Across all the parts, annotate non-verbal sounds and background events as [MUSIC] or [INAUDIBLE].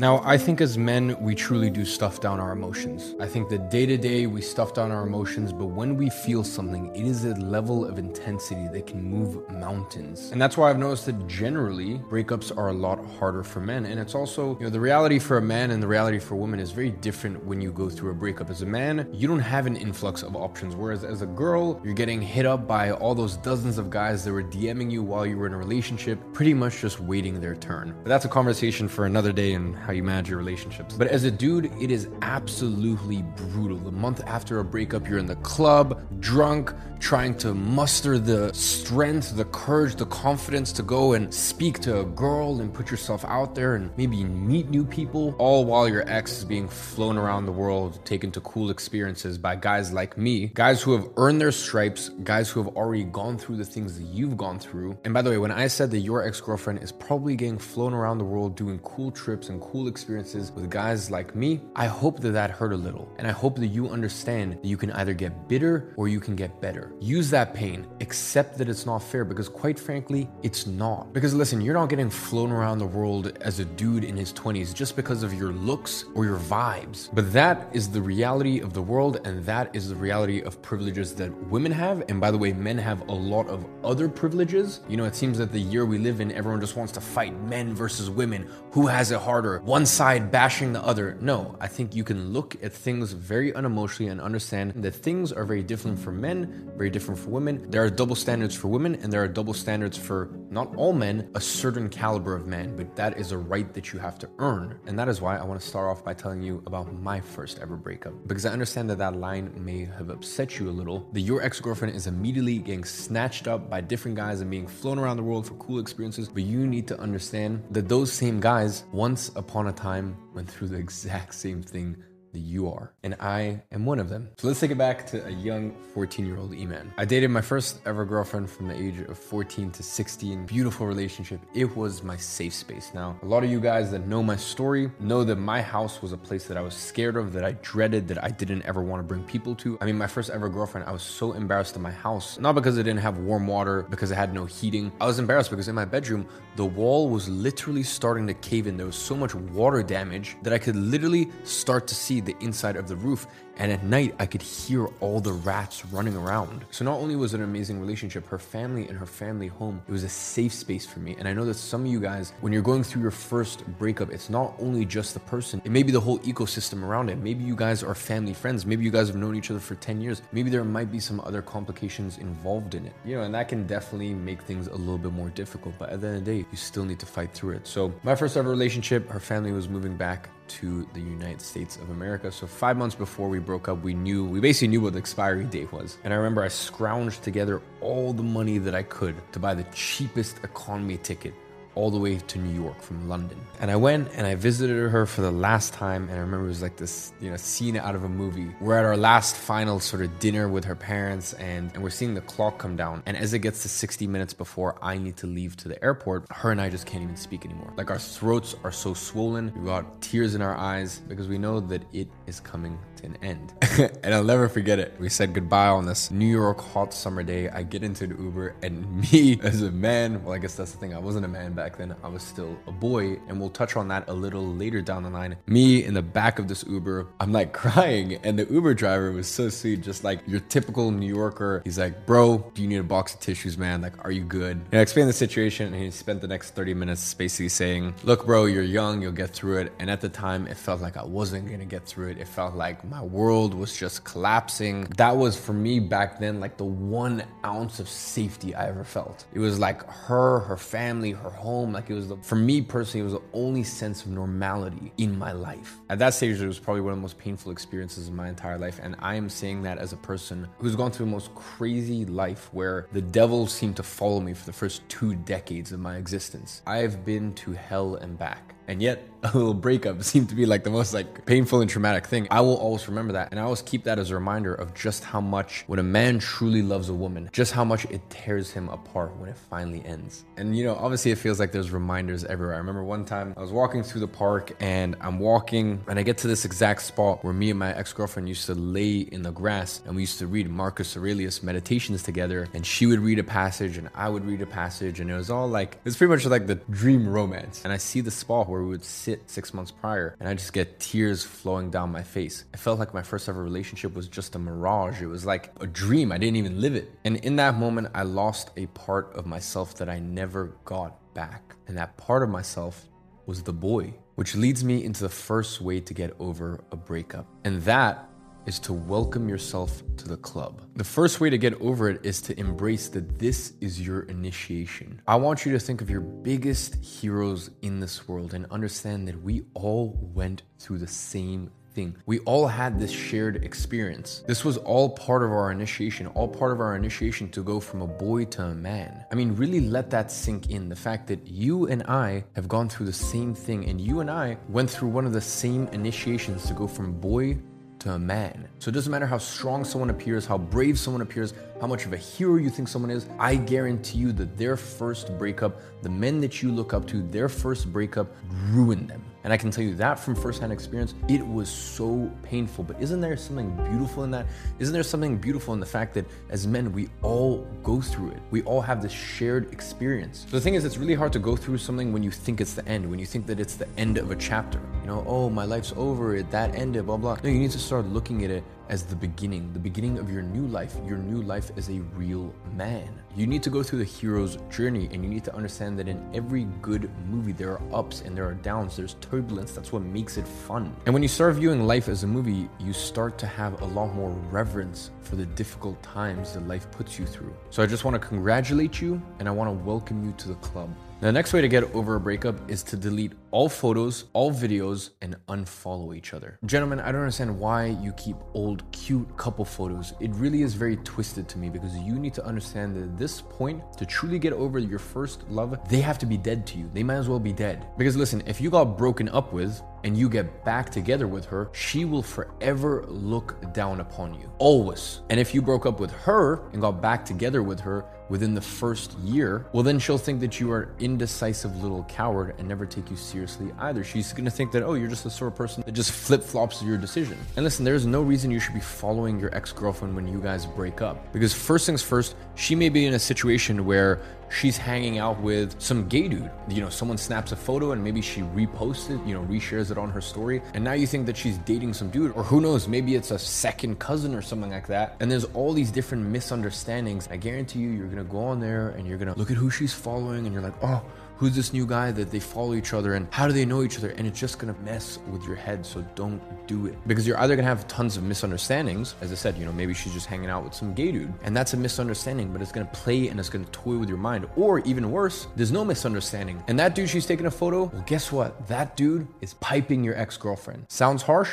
Now, I think as men, we truly do stuff down our emotions. I think that day to day we stuff down our emotions, but when we feel something, it is a level of intensity that can move mountains. And that's why I've noticed that generally breakups are a lot harder for men. And it's also, you know, the reality for a man and the reality for a woman is very different when you go through a breakup. As a man, you don't have an influx of options, whereas as a girl, you're getting hit up by all those dozens of guys that were DMing you while you were in a relationship, pretty much just waiting their turn. But that's a conversation for another day and how you manage your relationships. But as a dude, it is absolutely brutal. The month after a breakup, you're in the club, drunk, trying to muster the strength, the courage, the confidence to go and speak to a girl and put yourself out there and maybe meet new people, all while your ex is being flown around the world, taken to cool experiences by guys like me, guys who have earned their stripes, guys who have already gone through the things that you've gone through. And by the way, when I said that your ex girlfriend is probably getting flown around the world doing cool trips and cool experiences with guys like me, I hope that that hurt a little. And I hope that you understand that you can either get bitter or you can get better. Use that pain, accept that it's not fair because, quite frankly, it's not. Because listen, you're not getting flown around the world as a dude in his 20s just because of your looks or your vibes. But that is the reality of the world, and that is the reality of privileges that women have. And by the way, men have a lot of other privileges. You know, it seems that the year we live in, everyone just wants to fight men versus women. Who has it harder? One side bashing the other. No, I think you can look at things very unemotionally and understand that things are very different for men, very different for women. There are double standards for women, and there are double standards for not all men, a certain caliber of man, but that is a right that you have to earn. And that is why I want to start off by telling you about my first ever breakup. Because I understand that that line may have upset you a little, that your ex girlfriend is immediately getting snatched up by different guys and being flown around the world for cool experiences. But you need to understand that those same guys, once upon a time, went through the exact same thing that you are. And I am one of them. So let's take it back to a young 14 year old Iman. I dated my first ever girlfriend from the age of 14 to 16. Beautiful relationship. It was my safe space. Now, a lot of you guys that know my story know that my house was a place that I was scared of, that I dreaded, that I didn't ever want to bring people to. I mean, my first ever girlfriend, I was so embarrassed in my house. Not because it didn't have warm water, because it had no heating. I was embarrassed because in my bedroom, the wall was literally starting to cave in. There was so much water damage that I could literally start to see the inside of the roof and at night, I could hear all the rats running around. So not only was it an amazing relationship, her family and her family home, it was a safe space for me. And I know that some of you guys, when you're going through your first breakup, it's not only just the person, it may be the whole ecosystem around it. Maybe you guys are family friends. Maybe you guys have known each other for 10 years. Maybe there might be some other complications involved in it. You know, and that can definitely make things a little bit more difficult. But at the end of the day, you still need to fight through it. So my first ever relationship, her family was moving back to the United States of America. So five months before we broke up, we knew we basically knew what the expiry date was. And I remember I scrounged together all the money that I could to buy the cheapest economy ticket all the way to New York from London. And I went and I visited her for the last time. And I remember it was like this, you know, scene out of a movie. We're at our last final sort of dinner with her parents and, and we're seeing the clock come down. And as it gets to 60 minutes before I need to leave to the airport, her and I just can't even speak anymore. Like our throats are so swollen. We got tears in our eyes because we know that it is coming to an end. [LAUGHS] and I'll never forget it. We said goodbye on this New York hot summer day. I get into an Uber and [LAUGHS] me as a man, well, I guess that's the thing. I wasn't a man back back then, I was still a boy, and we'll touch on that a little later down the line. Me in the back of this Uber, I'm like [LAUGHS] crying, and the Uber driver was so sweet, just like your typical New Yorker. He's like, Bro, do you need a box of tissues, man? Like, are you good? And I explained the situation, and he spent the next 30 minutes basically saying, Look, bro, you're young, you'll get through it. And at the time, it felt like I wasn't gonna get through it. It felt like my world was just collapsing. That was for me back then, like the one ounce of safety I ever felt. It was like her, her family, her home home. Like it was, the, for me personally, it was the only sense of normality in my life. At that stage, it was probably one of the most painful experiences in my entire life. And I am saying that as a person who's gone through the most crazy life where the devil seemed to follow me for the first two decades of my existence. I've been to hell and back. And yet, [LAUGHS] a little breakup seemed to be like the most like painful and traumatic thing. I will always remember that. And I always keep that as a reminder of just how much when a man truly loves a woman, just how much it tears him apart when it finally ends. And you know, obviously it feels like there's reminders everywhere. I remember one time I was walking through the park and I'm walking and I get to this exact spot where me and my ex-girlfriend used to lay in the grass and we used to read Marcus Aurelius meditations together. And she would read a passage and I would read a passage. And it was all like, it's pretty much like the dream romance. And I see the spot where where we would sit six months prior and I just get tears flowing down my face. I felt like my first ever relationship was just a mirage. It was like a dream. I didn't even live it. And in that moment, I lost a part of myself that I never got back. And that part of myself was the boy, which leads me into the first way to get over a breakup. And that is to welcome yourself to the club. The first way to get over it is to embrace that this is your initiation. I want you to think of your biggest heroes in this world and understand that we all went through the same thing. We all had this shared experience. This was all part of our initiation, all part of our initiation to go from a boy to a man. I mean, really let that sink in. The fact that you and I have gone through the same thing, and you and I went through one of the same initiations to go from boy to a man. So it doesn't matter how strong someone appears, how brave someone appears, how much of a hero you think someone is. I guarantee you that their first breakup, the men that you look up to, their first breakup ruined them. And I can tell you that from firsthand experience, it was so painful. But isn't there something beautiful in that? Isn't there something beautiful in the fact that as men, we all go through it? We all have this shared experience. So the thing is, it's really hard to go through something when you think it's the end, when you think that it's the end of a chapter. You know, oh, my life's over, it that ended, blah, blah. No, you need to start looking at it as the beginning, the beginning of your new life, your new life as a real man. You need to go through the hero's journey and you need to understand that in every good movie, there are ups and there are downs, there's turbulence. That's what makes it fun. And when you start viewing life as a movie, you start to have a lot more reverence for the difficult times that life puts you through. So I just want to congratulate you and I want to welcome you to the club. The next way to get over a breakup is to delete all photos, all videos, and unfollow each other. Gentlemen, I don't understand why you keep old, cute couple photos. It really is very twisted to me because you need to understand that at this point, to truly get over your first love, they have to be dead to you. They might as well be dead. Because listen, if you got broken up with, and you get back together with her, she will forever look down upon you. Always. And if you broke up with her and got back together with her within the first year, well, then she'll think that you are indecisive little coward and never take you seriously either. She's gonna think that, oh, you're just the sort of person that just flip flops your decision. And listen, there's no reason you should be following your ex girlfriend when you guys break up. Because first things first, she may be in a situation where she's hanging out with some gay dude. You know, someone snaps a photo and maybe she reposts it, you know, reshares it on her story. And now you think that she's dating some dude, or who knows, maybe it's a second cousin or something like that. And there's all these different misunderstandings. I guarantee you, you're gonna go on there and you're gonna look at who she's following and you're like, oh, who's this new guy that they follow each other and how do they know each other? And it's just gonna mess with your head so don't do it. Because you're either gonna have tons of misunderstandings as i said you know maybe she's just hanging out with some gay dude and that's a misunderstanding but it's gonna play and it's gonna toy with your mind. Or even worse there's no misunderstanding. And that dude she's taking a photo well guess what? That dude is piping your ex-girlfriend. Sounds harsh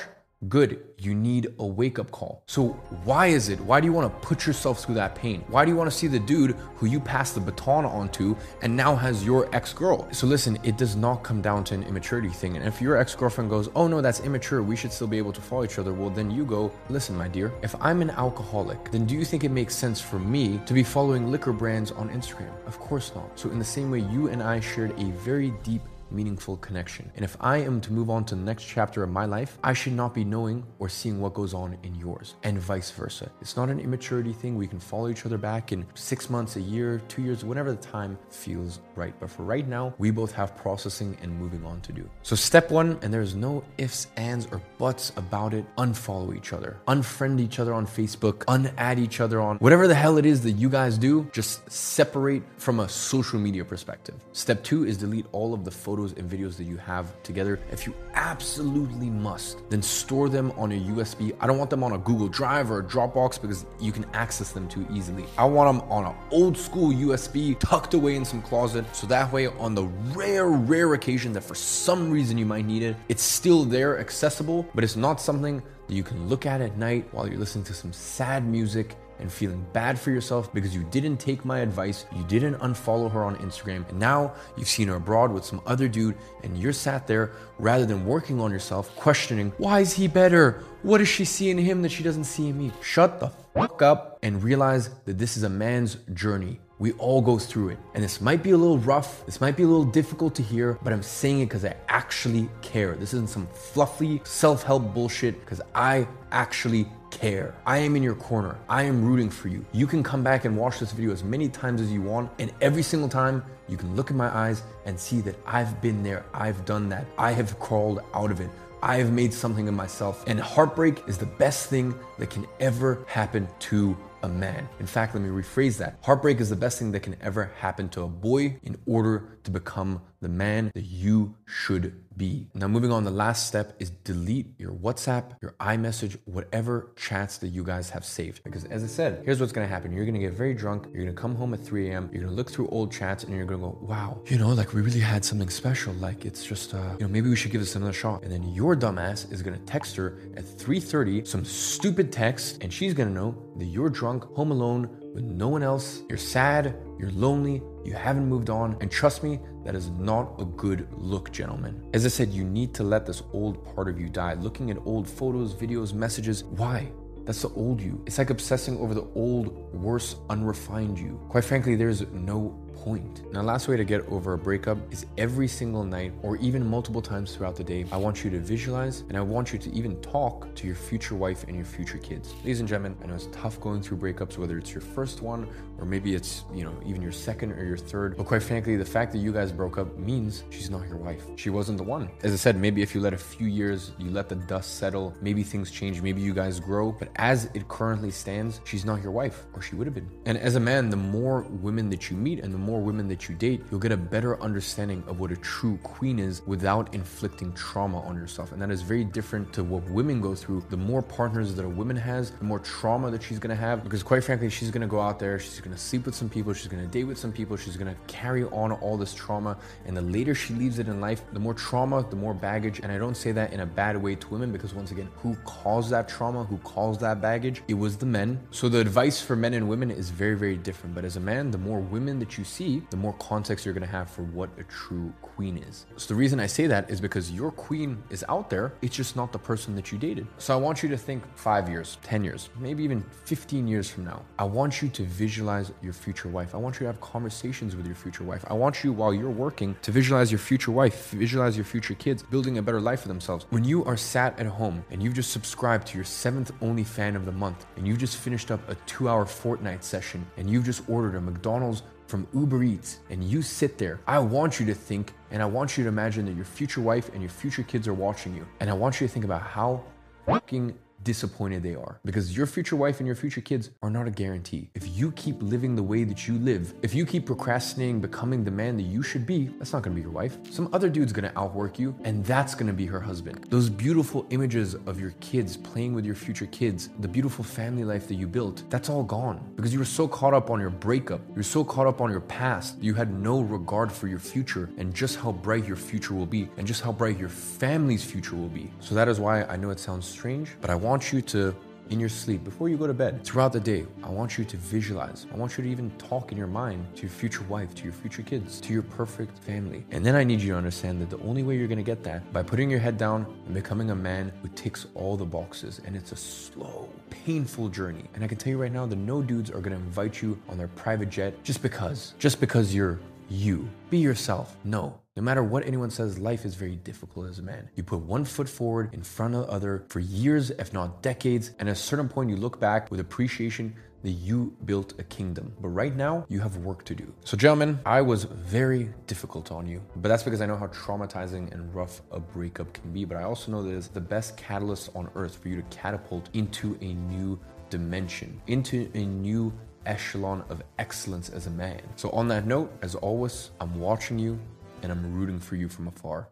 good, you need a wake up call. So, why is it? Why do you want to put yourself through that pain? Why do you want to see the dude who you passed the baton on to and now has your ex girl? So, listen, it does not come down to an immaturity thing. And if your ex girlfriend goes, oh no, that's immature, we should still be able to follow each other, well, then you go, listen, my dear, if I'm an alcoholic, then do you think it makes sense for me to be following liquor brands on Instagram? Of course not. So, in the same way, you and I shared a very deep meaningful connection. And if I am to move on to the next chapter of my life, I should not be knowing or seeing what goes on in yours, and vice versa. It's not an immaturity thing. We can follow each other back in six months, a year, two years, whenever the time feels right. But for right now, we both have processing and moving on to do. So, step one, and there's no ifs, ands, or buts about it unfollow each other, unfriend each other on Facebook, unadd each other on whatever the hell it is that you guys do, just separate from a social media perspective. Step two is delete all of the photos photos and videos that you have together. If you absolutely must, then store them on a USB. I don't want them on a Google Drive or a Dropbox because you can access them too easily. I want them on an old school USB tucked away in some closet. So that way, on the rare, rare occasion that for some reason you might need it, it's still there accessible, but it's not something that you can look at at night while you're listening to some sad music and feeling bad for yourself because you didn't take my advice, you didn't unfollow her on Instagram, and now you've seen her abroad with some other dude, and you're sat there rather than working on yourself, questioning, why is he better? What does she see in him that she doesn't see in me? Shut the fuck up and realize that this is a man's journey. We all go through it. And this might be a little rough, this might be a little difficult to hear, but I'm saying it because I actually care. This isn't some fluffy self help bullshit because I actually care. I am in your corner. I am rooting for you. You can come back and watch this video as many times as you want, and every single time you can look in my eyes and see that I've been there. I've done that. I have crawled out of it. I have made something of myself. And heartbreak is the best thing that can ever happen to a man. In fact, let me rephrase that. Heartbreak is the best thing that can ever happen to a boy in order to become the man that you should be. Now, moving on, the last step is delete your WhatsApp, your iMessage, whatever chats that you guys have saved. Because as I said, here's what's gonna happen. You're gonna get very drunk, you're gonna come home at 3 a.m., you're gonna look through old chats, and you're gonna go, wow, you know, like we really had something special. Like it's just, uh, you know, maybe we should give this another shot. And then your dumbass is gonna text her at 3:30 some stupid text, and she's gonna know that you're drunk, home alone, with no one else. You're sad, you're lonely, you haven't moved on, and trust me, that is not a good look, gentlemen. As I said, you need to let this old part of you die. Looking at old photos, videos, messages, why? That's the old you. It's like obsessing over the old, worse, unrefined you. Quite frankly, there's no point. Now, last way to get over a breakup is every single night or even multiple times throughout the day, I want you to visualize and I want you to even talk to your future wife and your future kids. Ladies and gentlemen, I know it's tough going through breakups, whether it's your first one or maybe it's, you know, even your second or your third. But quite frankly, the fact that you guys broke up means she's not your wife. She wasn't the one. As I said, maybe if you let a few years, you let the dust settle, maybe things change, maybe you guys grow. But as it currently stands, she's not your wife, or she would have been. And as a man, the more women that you meet and the more women that you date, you'll get a better understanding of what a true queen is without inflicting trauma on yourself. And that is very different to what women go through. The more partners that a woman has, the more trauma that she's gonna have. Because quite frankly, she's gonna go out there, she's gonna sleep with some people, she's gonna date with some people, she's gonna carry on all this trauma. And the later she leaves it in life, the more trauma, the more baggage. And I don't say that in a bad way to women because once again, who caused that trauma, who caused that baggage? It was the men. So the advice for men and women is very, very different. But as a man, the more women that you see, the more context you're gonna have for what a true queen is. So the reason I say that is because your queen is out there, it's just not the person that you dated. So I want you to think five years, 10 years, maybe even 15 years from now. I want you to visualize your future wife. I want you to have conversations with your future wife. I want you, while you're working, to visualize your future wife, visualize your future kids building a better life for themselves. When you are sat at home and you've just subscribed to your seventh only fan of the month, and you've just finished up a two hour Fortnite session, and you've just ordered a McDonald's from Uber Eats and you sit there, I want you to think and I want you to imagine that your future wife and your future kids are watching you. And I want you to think about how fucking disappointed they are because your future wife and your future kids are not a guarantee. If you keep living the way that you live, if you keep procrastinating becoming the man that you should be, that's not gonna be your wife. Some other dude's gonna outwork you, and that's gonna be her husband. Those beautiful images of your kids playing with your future kids, the beautiful family life that you built, that's all gone because you were so caught up on your breakup, you're so caught up on your past, you had no regard for your future and just how bright your future will be and just how bright your family's future will be. So that is why I know it sounds strange, but I want you to, in your sleep, before you go to bed, throughout the day, I want you to visualize. I want you to even talk in your mind to your future wife, to your future kids, to your perfect family. And then I need you to understand that the only way you're gonna get that by putting your head down and becoming a man who ticks all the boxes. And it's a slow, painful journey. And I can tell you right now that no dudes are gonna invite you on their private jet just because, just because you're you. Be yourself. No. No matter what anyone says, life is very difficult as a man. You put one foot forward in front of the other for years, if not decades, and at a certain point you look back with appreciation that you built a kingdom. But right now, you have work to do. So, gentlemen, I was very difficult on you, but that's because I know how traumatizing and rough a breakup can be. But I also know that it's the best catalyst on earth for you to catapult into a new dimension, into a new echelon of excellence as a man. So, on that note, as always, I'm watching you and I'm rooting for you from afar.